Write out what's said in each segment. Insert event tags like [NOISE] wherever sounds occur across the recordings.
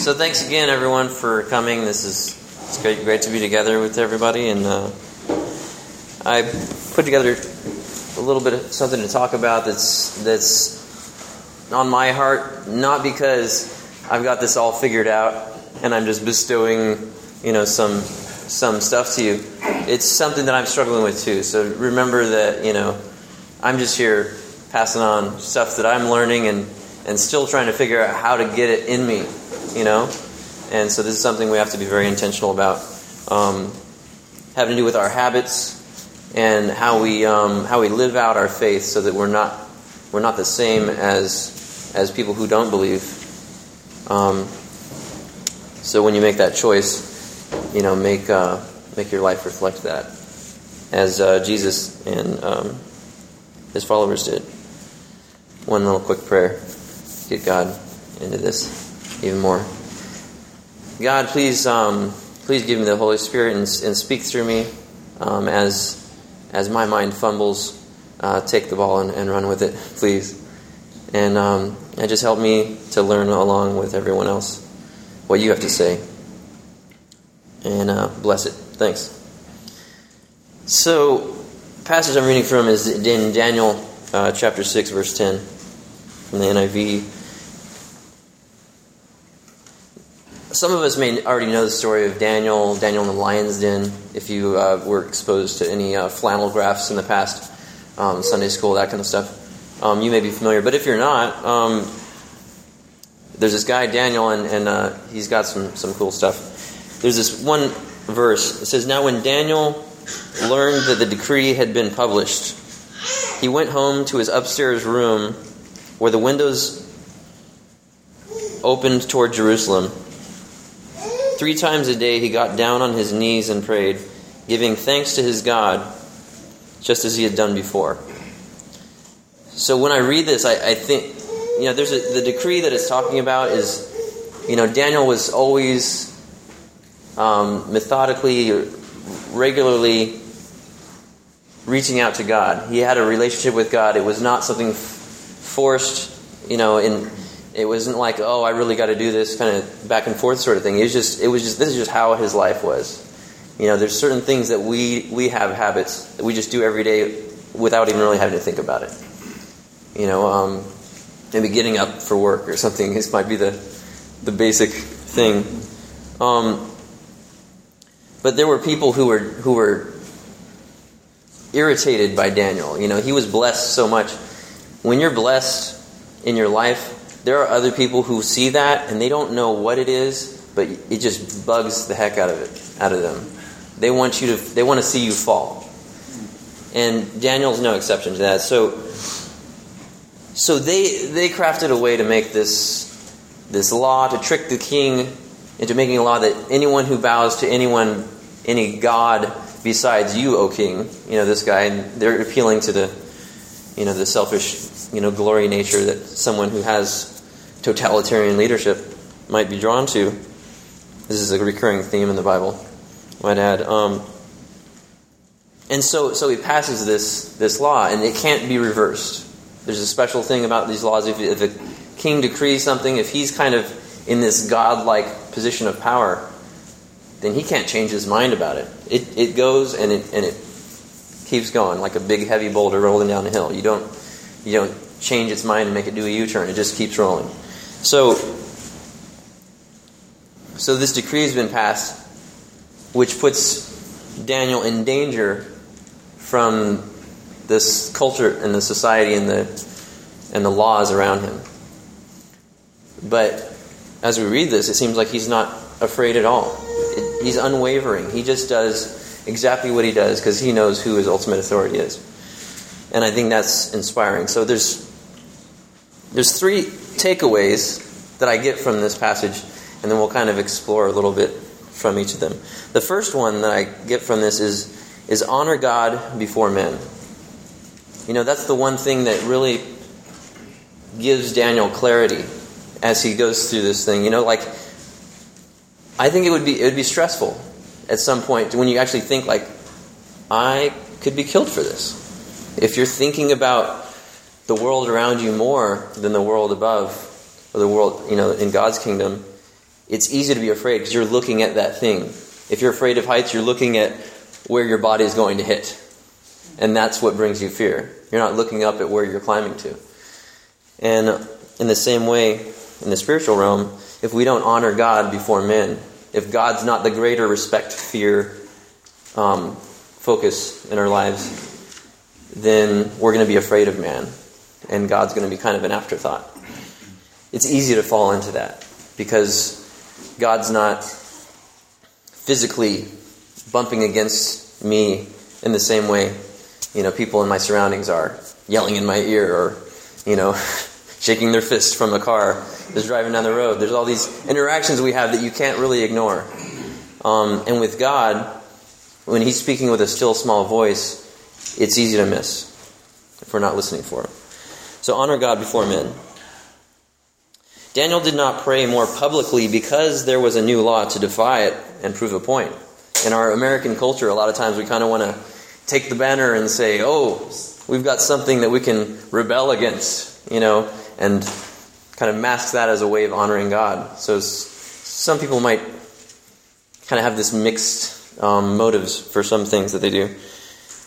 So thanks again, everyone, for coming. This is it's great, great to be together with everybody, and uh, I put together a little bit of something to talk about that's that's on my heart, not because I've got this all figured out and I'm just bestowing, you know, some some stuff to you. It's something that I'm struggling with too. So remember that, you know, I'm just here passing on stuff that I'm learning and and still trying to figure out how to get it in me, you know. And so this is something we have to be very intentional about, um, having to do with our habits and how we um, how we live out our faith, so that we're not we're not the same as as people who don't believe. Um, so when you make that choice, you know, make uh, make your life reflect that, as uh, Jesus and um, his followers did. One little quick prayer, get God into this even more. God, please, um, please give me the Holy Spirit and, and speak through me um, as as my mind fumbles. Uh, take the ball and, and, run with it, please, and um, and just help me to learn along with everyone else what you have to say, and uh, bless it. Thanks. So, passage I'm reading from is in Daniel uh, chapter six, verse ten, from the NIV. Some of us may already know the story of Daniel, Daniel in the lion's den, if you uh, were exposed to any uh, flannel graphs in the past, um, Sunday school, that kind of stuff. Um, you may be familiar, but if you're not, um, there's this guy, Daniel, and, and uh, he's got some, some cool stuff. There's this one verse. It says, Now when Daniel learned that the decree had been published, he went home to his upstairs room where the windows opened toward Jerusalem. Three times a day he got down on his knees and prayed, giving thanks to his God, just as he had done before. So when I read this, I, I think, you know, there's a, the decree that it's talking about is, you know, Daniel was always um, methodically, regularly reaching out to God. He had a relationship with God. It was not something forced, you know, in it wasn't like, oh, I really got to do this kind of back and forth sort of thing. It was just, it was just, this is just how his life was. You know, there's certain things that we we have habits that we just do every day without even really having to think about it. You know, um, maybe getting up for work or something. [LAUGHS] This might be the the basic thing. Um, but there were people who were who were irritated by Daniel. You know, he was blessed so much. When you're blessed in your life, there are other people who see that and they don't know what it is, but it just bugs the heck out of it, out of them. They want you to, they want to see you fall. And Daniel's no exception to that. So, so they they crafted a way to make this this law to trick the king into making a law that anyone who bows to anyone, any god besides you, O king, you know this guy, and they're appealing to the you know the selfish you know glory nature that someone who has totalitarian leadership might be drawn to. This is a recurring theme in the Bible, might add. Um, and so, so he passes this this law, and it can't be reversed. There's a special thing about these laws. If, if a king decrees something, if he's kind of in this godlike position of power, then he can't change his mind about it. It, it goes and it, and it keeps going like a big heavy boulder rolling down a hill. You don't you don't change its mind and make it do a U-turn. It just keeps rolling. So, so this decree has been passed, which puts Daniel in danger from this culture and the society and the and the laws around him. But as we read this, it seems like he's not afraid at all. It, he's unwavering. He just does exactly what he does because he knows who his ultimate authority is. And I think that's inspiring. So there's there's three takeaways that I get from this passage, and then we'll kind of explore a little bit from each of them. The first one that I get from this is is honor God before men. You know, that's the one thing that really gives Daniel clarity as he goes through this thing. You know, like I think it would be it would be stressful at some point when you actually think like I could be killed for this. If you're thinking about the world around you more than the world above, or the world, you know, in God's kingdom, it's easy to be afraid because you're looking at that thing. If you're afraid of heights, you're looking at where your body is going to hit. And that's what brings you fear. You're not looking up at where you're climbing to. And in the same way, in the spiritual realm, if we don't honor God before men, if God's not the greater respect, fear, um, focus in our lives, then we're going to be afraid of man. And God's going to be kind of an afterthought. It's easy to fall into that because God's not physically bumping against me in the same way, you know, people in my surroundings are yelling in my ear or, you know, [LAUGHS] shaking their fist from a car that's driving down the road. There's all these interactions we have that you can't really ignore. Um, and with God, when He's speaking with a still small voice, it's easy to miss if we're not listening for it. So honor God before men. Daniel did not pray more publicly because there was a new law to defy it and prove a point. In our American culture, a lot of times we kind of want to take the banner and say, oh, we've got something that we can rebel against, you know, and kind of mask that as a way of honoring God. So some people might kind of have this mixed um, motives for some things that they do.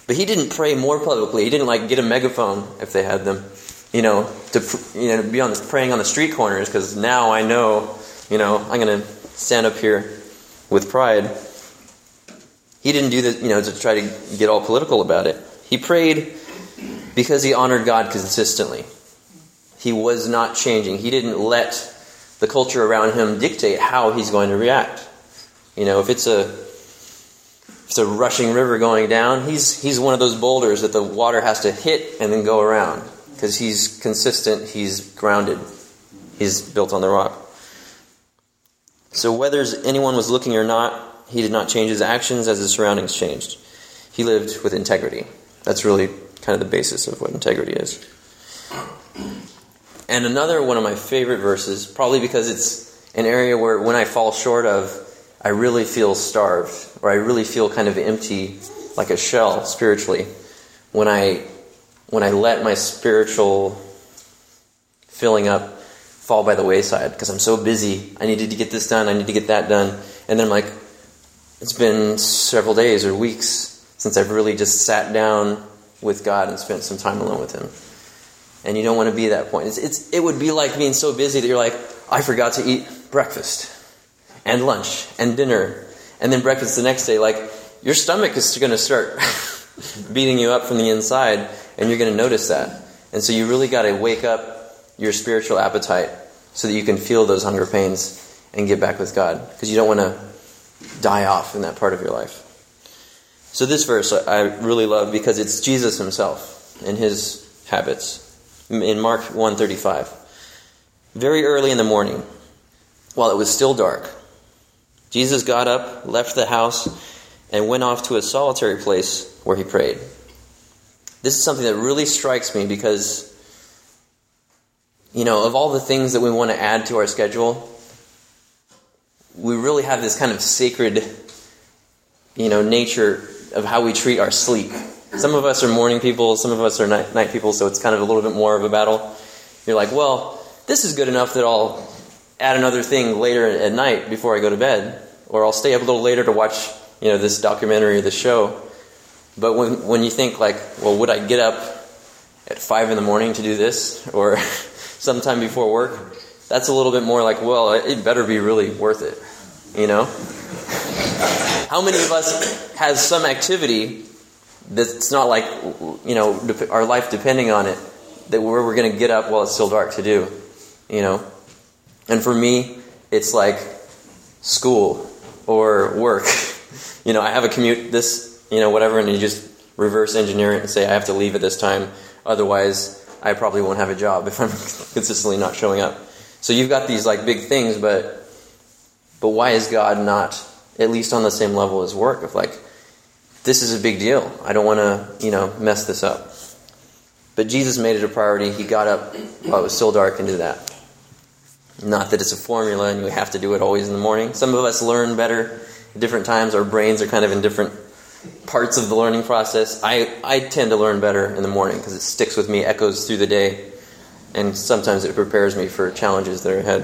But he didn't pray more publicly. He didn't like get a megaphone if they had them you know, to you know, be on the, praying on the street corners because now I know, you know, I'm going to stand up here with pride. He didn't do that, you know, to try to get all political about it. He prayed because he honored God consistently. He was not changing. He didn't let the culture around him dictate how he's going to react. You know, if it's a it's a rushing river going down, he's he's one of those boulders that the water has to hit and then go around because he's consistent, he's grounded, he's built on the rock. So, whether anyone was looking or not, he did not change his actions as his surroundings changed. He lived with integrity. That's really kind of the basis of what integrity is. And another one of my favorite verses, probably because it's an area where when I fall short of, I really feel starved, or I really feel kind of empty, like a shell spiritually, when I when I let my spiritual filling up fall by the wayside because I'm so busy. I needed to get this done, I need to get that done. And then I'm like, it's been several days or weeks since I've really just sat down with God and spent some time alone with Him. And you don't want to be that point. It's, it's, it would be like being so busy that you're like, I forgot to eat breakfast and lunch and dinner and then breakfast the next day. Like, your stomach is going to start [LAUGHS] beating you up from the inside and you're going to notice that. And so you really got to wake up your spiritual appetite so that you can feel those hunger pains and get back with God because you don't want to die off in that part of your life. So this verse I really love because it's Jesus himself and his habits. In Mark 135. Very early in the morning, while it was still dark, Jesus got up, left the house, and went off to a solitary place where he prayed. This is something that really strikes me because, you know, of all the things that we want to add to our schedule, we really have this kind of sacred, you know, nature of how we treat our sleep. Some of us are morning people, some of us are night, night people, so it's kind of a little bit more of a battle. You're like, well, this is good enough that I'll add another thing later at night before I go to bed, or I'll stay up a little later to watch, you know, this documentary or this show. But when, when you think, like, well, would I get up at 5 in the morning to do this [LAUGHS] or [LAUGHS] sometime before work? That's a little bit more like, well, it better be really worth it, you know? How many of us has some activity that's not like, you know, our life depending on it, that where we're going to get up while it's still dark to do, you know? And for me, it's like school or work. [LAUGHS] You know, I have a commute this you know, whatever, and you just reverse engineer it and say, I have to leave at this time, otherwise, I probably won't have a job if I'm [LAUGHS] consistently not showing up. So you've got these like big things, but but why is God not at least on the same level as work? Of like, this is a big deal. I don't want to, you know, mess this up. But Jesus made it a priority. He got up while it was still dark and did that. Not that it's a formula and you have to do it always in the morning. Some of us learn better at different times. Our brains are kind of in different parts of the learning process. I, I tend to learn better in the morning because it sticks with me, echoes through the day, and sometimes it prepares me for challenges that are ahead.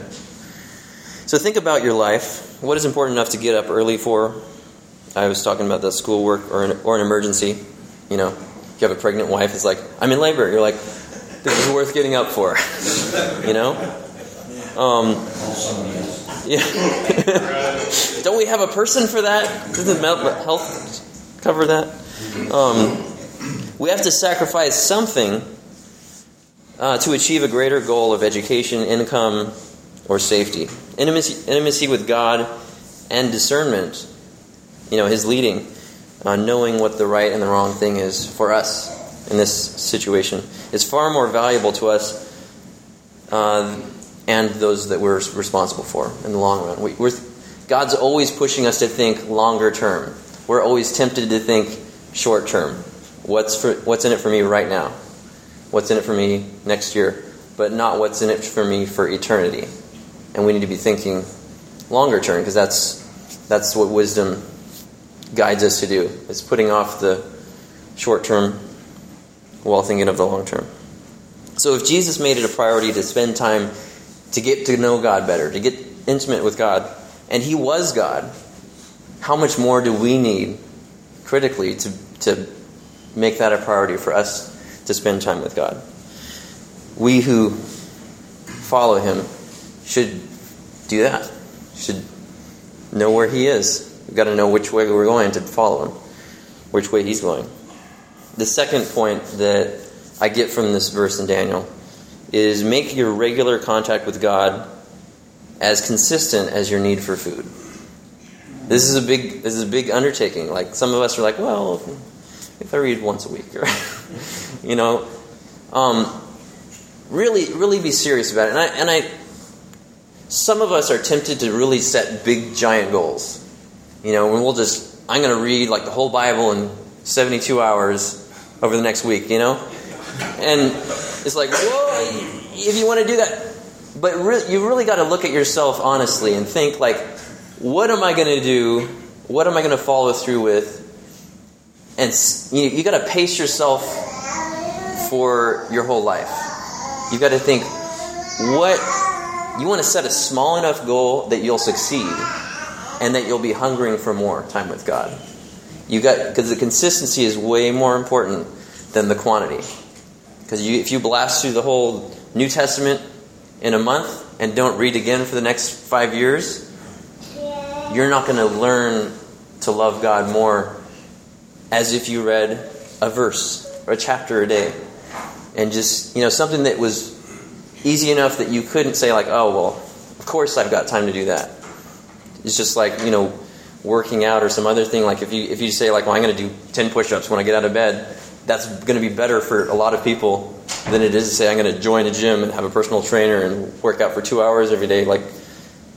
So think about your life. What is important enough to get up early for? I was talking about the schoolwork or an, or an emergency. You know, if you have a pregnant wife, it's like, I'm in labor. You're like, this is worth getting up for. [LAUGHS] you know? Um, yeah. [LAUGHS] Don't we have a person for that? Doesn't health cover that? Um, we have to sacrifice something uh, to achieve a greater goal of education, income, or safety. Intimacy, intimacy with God and discernment, you know, His leading, uh, knowing what the right and the wrong thing is for us in this situation, is far more valuable to us uh, and those that we're responsible for in the long run. We, God's always pushing us to think longer term. We're always tempted to think short term. What's, for, what's in it for me right now? What's in it for me next year? But not what's in it for me for eternity. And we need to be thinking longer term because that's, that's what wisdom guides us to do. It's putting off the short term while thinking of the long term. So if Jesus made it a priority to spend time to get to know God better, to get intimate with God, and He was God, how much more do we need critically to, to make that a priority for us to spend time with God? We who follow Him should do that, should know where He is. We've got to know which way we're going to follow Him, which way He's going. The second point that I get from this verse in Daniel is make your regular contact with God as consistent as your need for food. This is a big this is a big undertaking. Like some of us are like, well, if I read once a week, [LAUGHS] or you know, um, really really be serious about it. And I and I some of us are tempted to really set big giant goals. You know, when we'll just I'm going to read like the whole Bible in 72 hours over the next week, you know? And it's like, whoa, if you want to do that. But re- you really got to look at yourself honestly and think, like, what am I going to do? What am I going to follow through with? And you, you got to pace yourself for your whole life. You got to think, what you want to set a small enough goal that you'll succeed and that you'll be hungering for more time with God. You got because the consistency is way more important than the quantity. Because if you blast through the whole New Testament in a month and don't read again for the next five years, you're not going to learn to love God more as if you read a verse or a chapter a day. And just, you know, something that was easy enough that you couldn't say, like, oh, well, of course I've got time to do that. It's just like, you know, working out or some other thing. Like if you, if you say, like, well, I'm going to do 10 push ups when I get out of bed, that's going to be better for a lot of people than it is to say I'm going to join a gym and have a personal trainer and work out for two hours every day. Like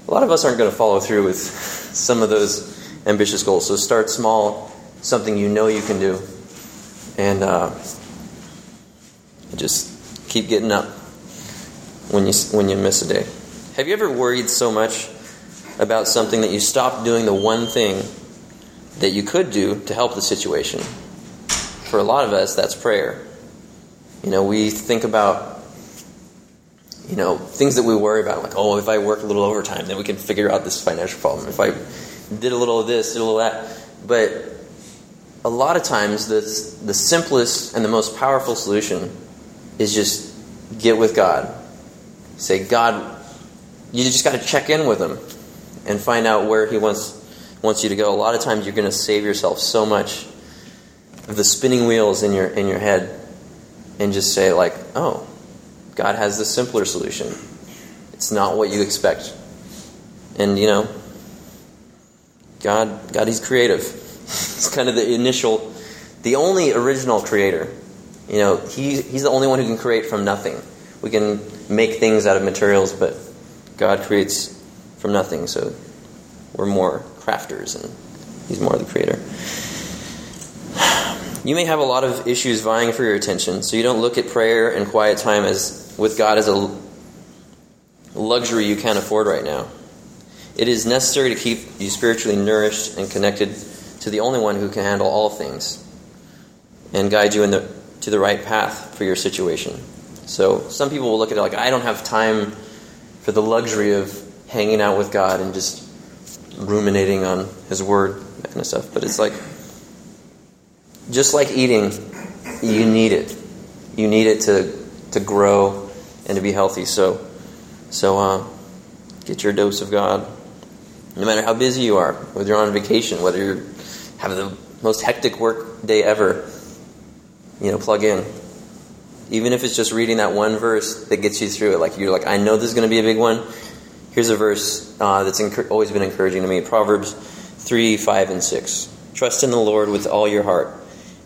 a lot of us aren't going to follow through with [LAUGHS] some of those ambitious goals. So start small, something you know you can do, and uh, just keep getting up when you when you miss a day. Have you ever worried so much about something that you stopped doing the one thing that you could do to help the situation? For a lot of us, that's prayer. You know, we think about, you know, things that we worry about, like, oh, if I work a little overtime, then we can figure out this financial problem. If I did a little of this, did a little of that. But a lot of times, the, the simplest and the most powerful solution is just get with God. Say, God, you just got to check in with Him and find out where He wants, wants you to go. A lot of times, you're going to save yourself so much of the spinning wheels in your, in your head and just say, like, oh, God has the simpler solution. It's not what you expect. And, you know, God, God, He's creative. [LAUGHS] It's kind of the initial, the only original creator. You know, he, He's the only one who can create from nothing. We can make things out of materials, but God creates from nothing. So we're more crafters, and He's more the creator. You may have a lot of issues vying for your attention, so you don't look at prayer and quiet time as with God as a luxury you can't afford right now. It is necessary to keep you spiritually nourished and connected to the only one who can handle all things and guide you in the, to the right path for your situation. So some people will look at it like, I don't have time for the luxury of hanging out with God and just ruminating on His Word, that kind of stuff. But it's like, just like eating, you need it. You need it to, to grow and to be healthy. So, so uh, get your dose of God. No matter how busy you are, whether you're on vacation, whether you're having the most hectic work day ever, you know, plug in. Even if it's just reading that one verse that gets you through it, like you're like, I know this is going to be a big one. Here's a verse uh, that's enc- always been encouraging to me Proverbs 3, 5, and 6. Trust in the Lord with all your heart,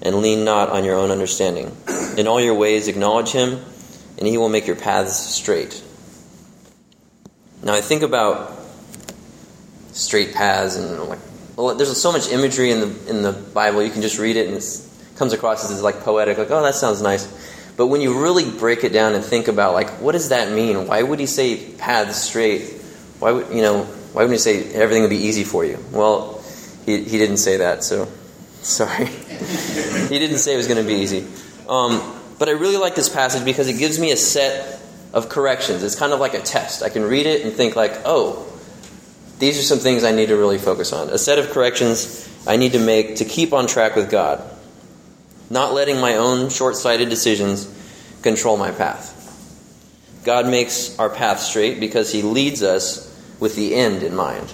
and lean not on your own understanding. In all your ways, acknowledge him, and he will make your paths straight. Now, I think about straight paths, and like, well, there's so much imagery in the in the Bible. You can just read it, and it comes across as like poetic, like, oh, that sounds nice. But when you really break it down and think about, like, what does that mean? Why would he say paths straight? Why would you know? Why wouldn't he say everything would be easy for you? Well, he he didn't say that, so sorry. he didn't say it was going to be easy. Um, but I really like this passage because it gives me a set of corrections. It's kind of like a test. I can read it and think like, oh, these are some things I need to really focus on. A set of corrections I need to make to keep on track with God, not letting my own short-sighted decisions control my path. God makes our path straight because he leads us with the end in mind.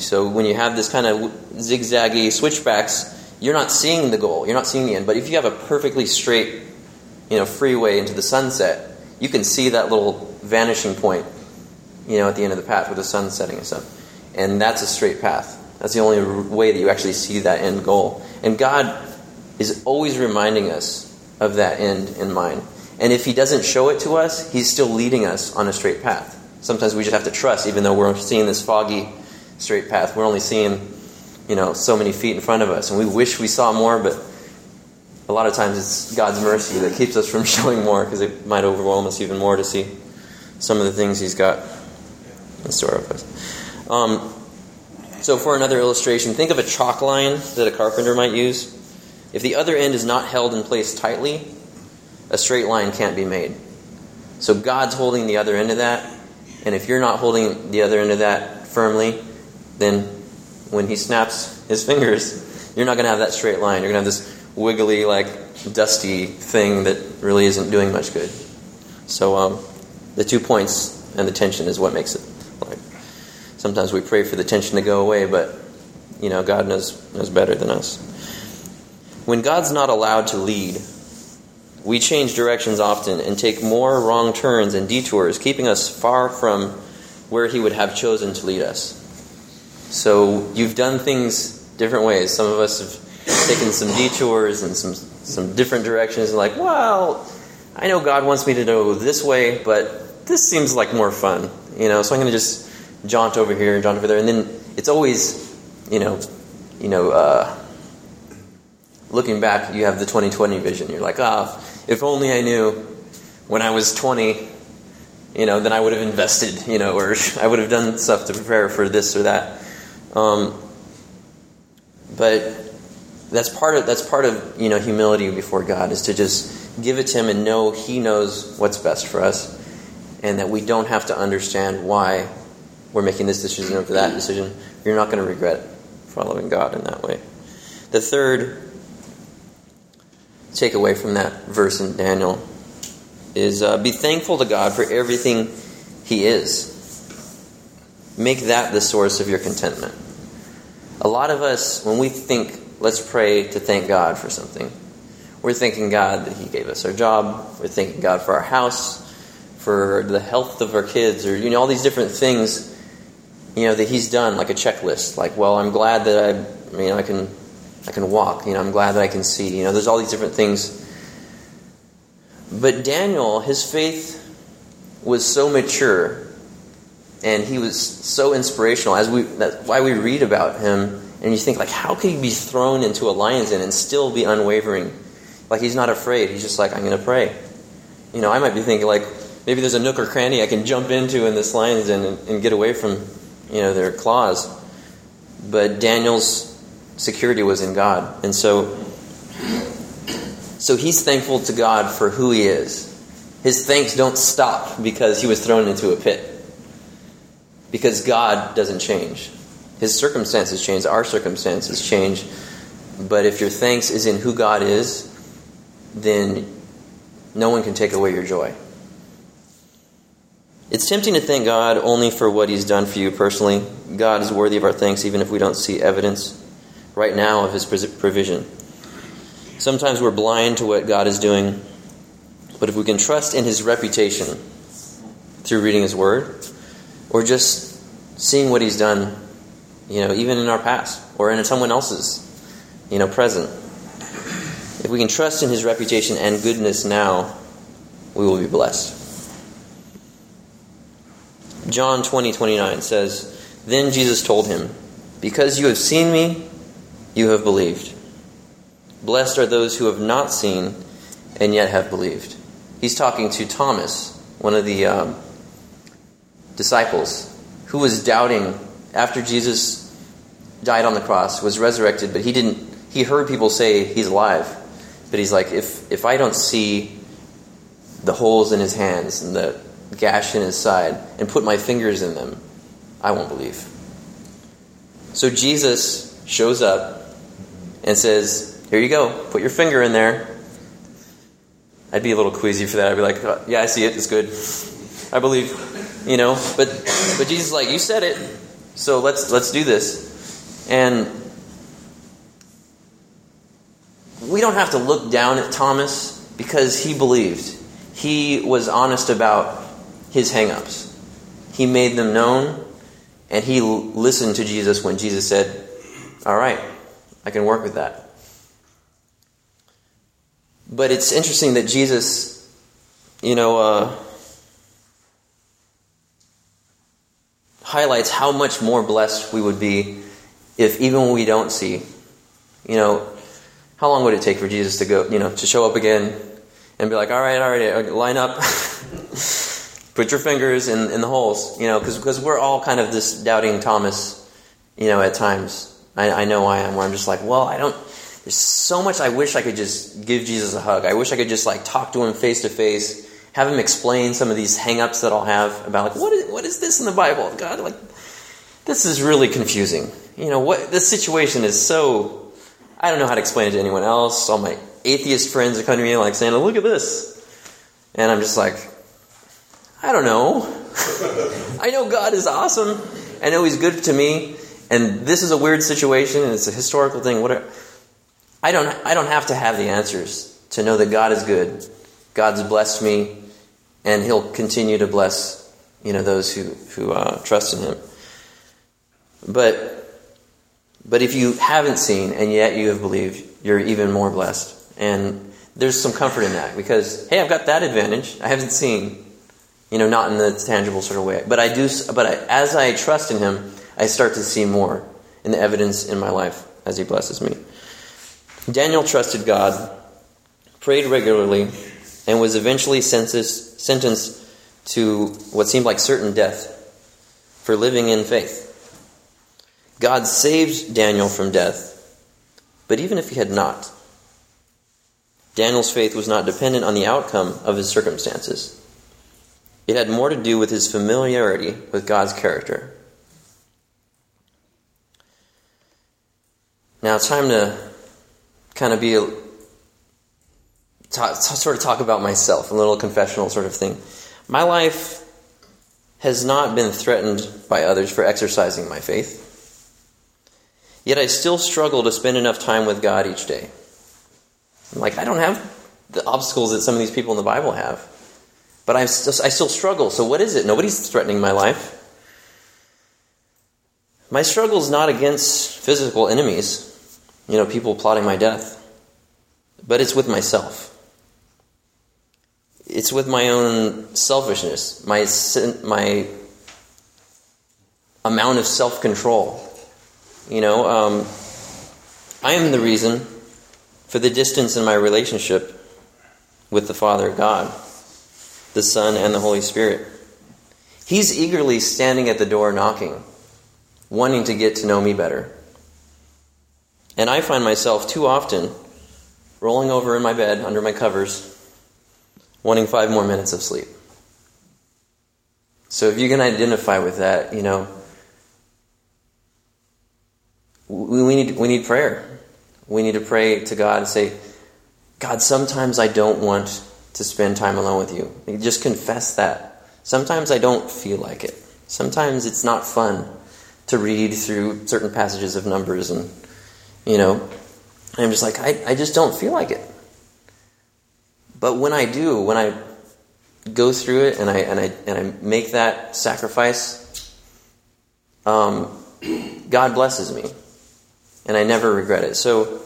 So when you have this kind of zigzaggy switchbacks, you're not seeing the goal, you're not seeing the end. But if you have a perfectly straight, you know, freeway into the sunset, you can see that little vanishing point, you know, at the end of the path with the sun setting and stuff. And that's a straight path. That's the only way that you actually see that end goal. And God is always reminding us of that end in mind. And if He doesn't show it to us, He's still leading us on a straight path. Sometimes we just have to trust, even though we're seeing this foggy straight path. We're only seeing, you know, so many feet in front of us, and we wish we saw more, but a lot of times it's God's mercy that keeps us from [LAUGHS] showing more because it might overwhelm us even more to see some of the things He's got in store of us. Um, so, for another illustration, think of a chalk line that a carpenter might use. If the other end is not held in place tightly, a straight line can't be made. So, God's holding the other end of that, and if you're not holding the other end of that firmly, then when He snaps His fingers, you're not going to have that straight line. You're going to have this wiggly, like dusty thing that really isn't doing much good. So um, the two points and the tension is what makes it. Like sometimes we pray for the tension to go away, but you know God knows knows better than us. When God's not allowed to lead, we change directions often and take more wrong turns and detours, keeping us far from where He would have chosen to lead us. So you've done things different ways. Some of us have taken some detours and some some different directions. And like, well, I know God wants me to go this way, but this seems like more fun, you know. So I'm going to just jaunt over here and jaunt over there, and then it's always, you know, you know, uh, looking back, you have the 2020 vision. You're like, ah, oh, if only I knew when I was 20, you know, then I would have invested, you know, or [LAUGHS] I would have done stuff to prepare for this or that. Um, but that's part of that's part of you know humility before God is to just give it to Him and know He knows what's best for us, and that we don't have to understand why we're making this decision or that decision. You're not going to regret following God in that way. The third takeaway from that verse in Daniel is uh, be thankful to God for everything He is. Make that the source of your contentment. A lot of us, when we think let's pray to thank God for something. We're thanking God that He gave us our job. We're thanking God for our house, for the health of our kids, or you know all these different things. You know that He's done like a checklist. Like, well, I'm glad that I, you know, I can, I can walk. You know, I'm glad that I can see. You know, there's all these different things. But Daniel, his faith was so mature, and he was so inspirational. As we, that's why we read about him and you think, like, how could he be thrown into a lion's den and still be unwavering? Like, he's not afraid. He's just like, I'm going to pray. You know, I might be thinking, like, maybe there's a nook or cranny I can jump into in this lion's den and, and get away from, you know, their claws. But Daniel's security was in God. And so, so he's thankful to God for who he is. His thanks don't stop because he was thrown into a pit. Because God doesn't change. His circumstances change, our circumstances change. But if your thanks is in who God is, then no one can take away your joy. It's tempting to thank God only for what He's done for you personally. God is worthy of our thanks even if we don't see evidence right now of His provision. Sometimes we're blind to what God is doing, but if we can trust in His reputation through reading His Word or just seeing what He's done, you know, even in our past or in someone else's, you know, present. If we can trust in His reputation and goodness now, we will be blessed. John 20, 29 says, Then Jesus told him, Because you have seen me, you have believed. Blessed are those who have not seen and yet have believed. He's talking to Thomas, one of the um, disciples, who was doubting after Jesus died on the cross, was resurrected, but he didn't. He heard people say he's alive, but he's like, if if I don't see the holes in his hands and the gash in his side and put my fingers in them, I won't believe. So Jesus shows up and says, Here you go, put your finger in there. I'd be a little queasy for that. I'd be like, oh, Yeah, I see it, it's good. I believe, you know. But but Jesus is like, You said it, so let's let's do this. And we don't have to look down at Thomas because he believed. He was honest about his hangups. He made them known, and he listened to Jesus when Jesus said, All right, I can work with that. But it's interesting that Jesus, you know, uh, highlights how much more blessed we would be if even when we don't see, you know, how long would it take for Jesus to go, you know, to show up again and be like, all right, all right, uh, line up. [LAUGHS] put your fingers in, in the holes, you know, because we're all kind of this doubting Thomas, you know, at times. I, I know I am, where I'm just like, well, I don't, there's so much I wish I could just give Jesus a hug. I wish I could just like talk to him face to face, have him explain some of these hangups that I'll have about like, what is, what is this in the Bible? God, like, this is really confusing. You know, what, this situation is so, I don't know how to explain it to anyone else. All my atheist friends are coming to me like saying, look at this. And I'm just like, I don't know. [LAUGHS] I know God is awesome. I know He's good to me. And this is a weird situation and it's a historical thing. Whatever. I don't, I don't have to have the answers to know that God is good. God's blessed me, and He'll continue to bless you know those who who uh, trust in Him. But but if you haven't seen and yet you have believed, you're even more blessed. And there's some comfort in that because hey, I've got that advantage. I haven't seen, you know, not in the tangible sort of way. But I do. But I, as I trust in Him, I start to see more in the evidence in my life as He blesses me. Daniel trusted God, prayed regularly, and was eventually sentenced to what seemed like certain death for living in faith. God saved Daniel from death, but even if he had not, Daniel's faith was not dependent on the outcome of his circumstances. It had more to do with his familiarity with God's character. Now it's time to kind of be a, talk, sort of talk about myself, a little confessional sort of thing. My life has not been threatened by others for exercising my faith. Yet I still struggle to spend enough time with God each day. I'm like, I don't have the obstacles that some of these people in the Bible have. But I still, I still struggle. So what is it? Nobody's threatening my life. My struggle is not against physical enemies, you know, people plotting my death, but it's with myself. It's with my own selfishness, my, my amount of self control. You know, um, I am the reason for the distance in my relationship with the Father God, the Son, and the Holy Spirit. He's eagerly standing at the door knocking, wanting to get to know me better. And I find myself too often rolling over in my bed under my covers, wanting five more minutes of sleep. So if you can identify with that, you know, we, we need we need prayer. We need to pray to God and say, God, sometimes I don't want to spend time alone with you. you just confess that. Sometimes I don't feel like it. Sometimes it's not fun to read through certain passages of Numbers and, you know, I'm just like, I, I just don't feel like it. But when I do, when I go through it and I, and I, and I make that sacrifice, um, God blesses me. And I never regret it. So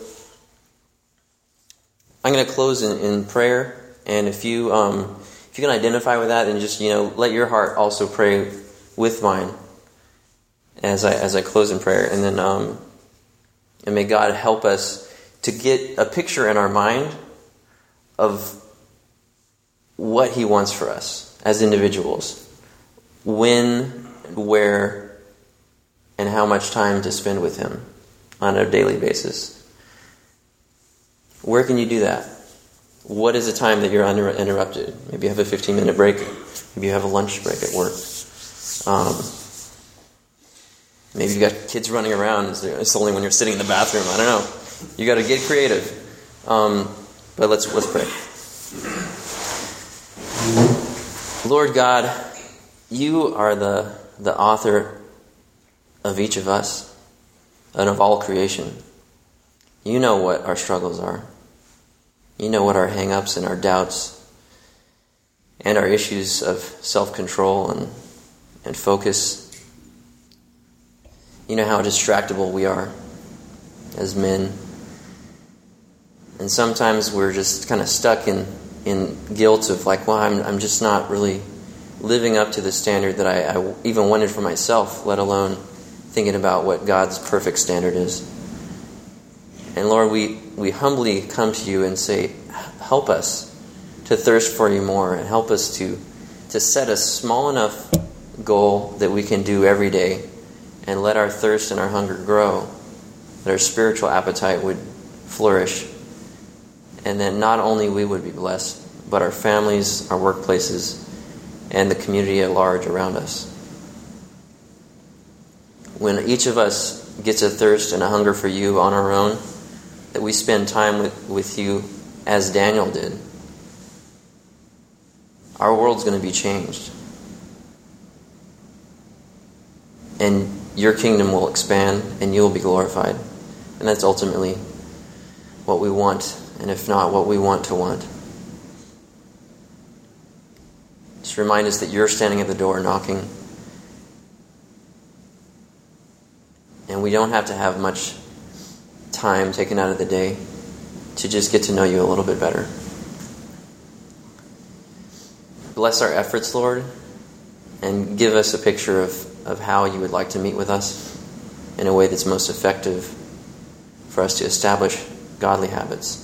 I'm going to close in, in prayer. And if you, um, if you can identify with that, and just, you know, let your heart also pray with mine as I, as I close in prayer. And then, um, and may God help us to get a picture in our mind of what He wants for us as individuals. When, where, and how much time to spend with Him on a daily basis. Where can you do that? What is the time that you're uninterrupted? Maybe you have a 15 minute break. Maybe you have a lunch break at work. Um, maybe you've got kids running around. It's only when you're sitting in the bathroom. I don't know. You got to get creative. Um, but let's let's pray. Mm-hmm. Lord God, you are the the author of each of us and of all creation. You know what our struggles are. You know what our hang-ups and our doubts and our issues of self-control and and focus. You know how distractible we are as men. And sometimes we're just kind of stuck in, in guilt of like, well, I'm, I'm just not really living up to the standard that I, I even wanted for myself, let alone thinking about what God's perfect standard is. And Lord, we, we humbly come to you and say, help us to thirst for you more and help us to, to set a small enough goal that we can do every day and let our thirst and our hunger grow, that our spiritual appetite would flourish, and that not only we would be blessed, but our families, our workplaces, and the community at large around us. When each of us gets a thirst and a hunger for you on our own, that we spend time with, with you as Daniel did, our world's going to be changed. And your kingdom will expand and you will be glorified. And that's ultimately what we want, and if not, what we want to want. Just remind us that you're standing at the door knocking. And we don't have to have much time taken out of the day to just get to know you a little bit better. Bless our efforts, Lord, and give us a picture of, of how you would like to meet with us in a way that's most effective for us to establish godly habits.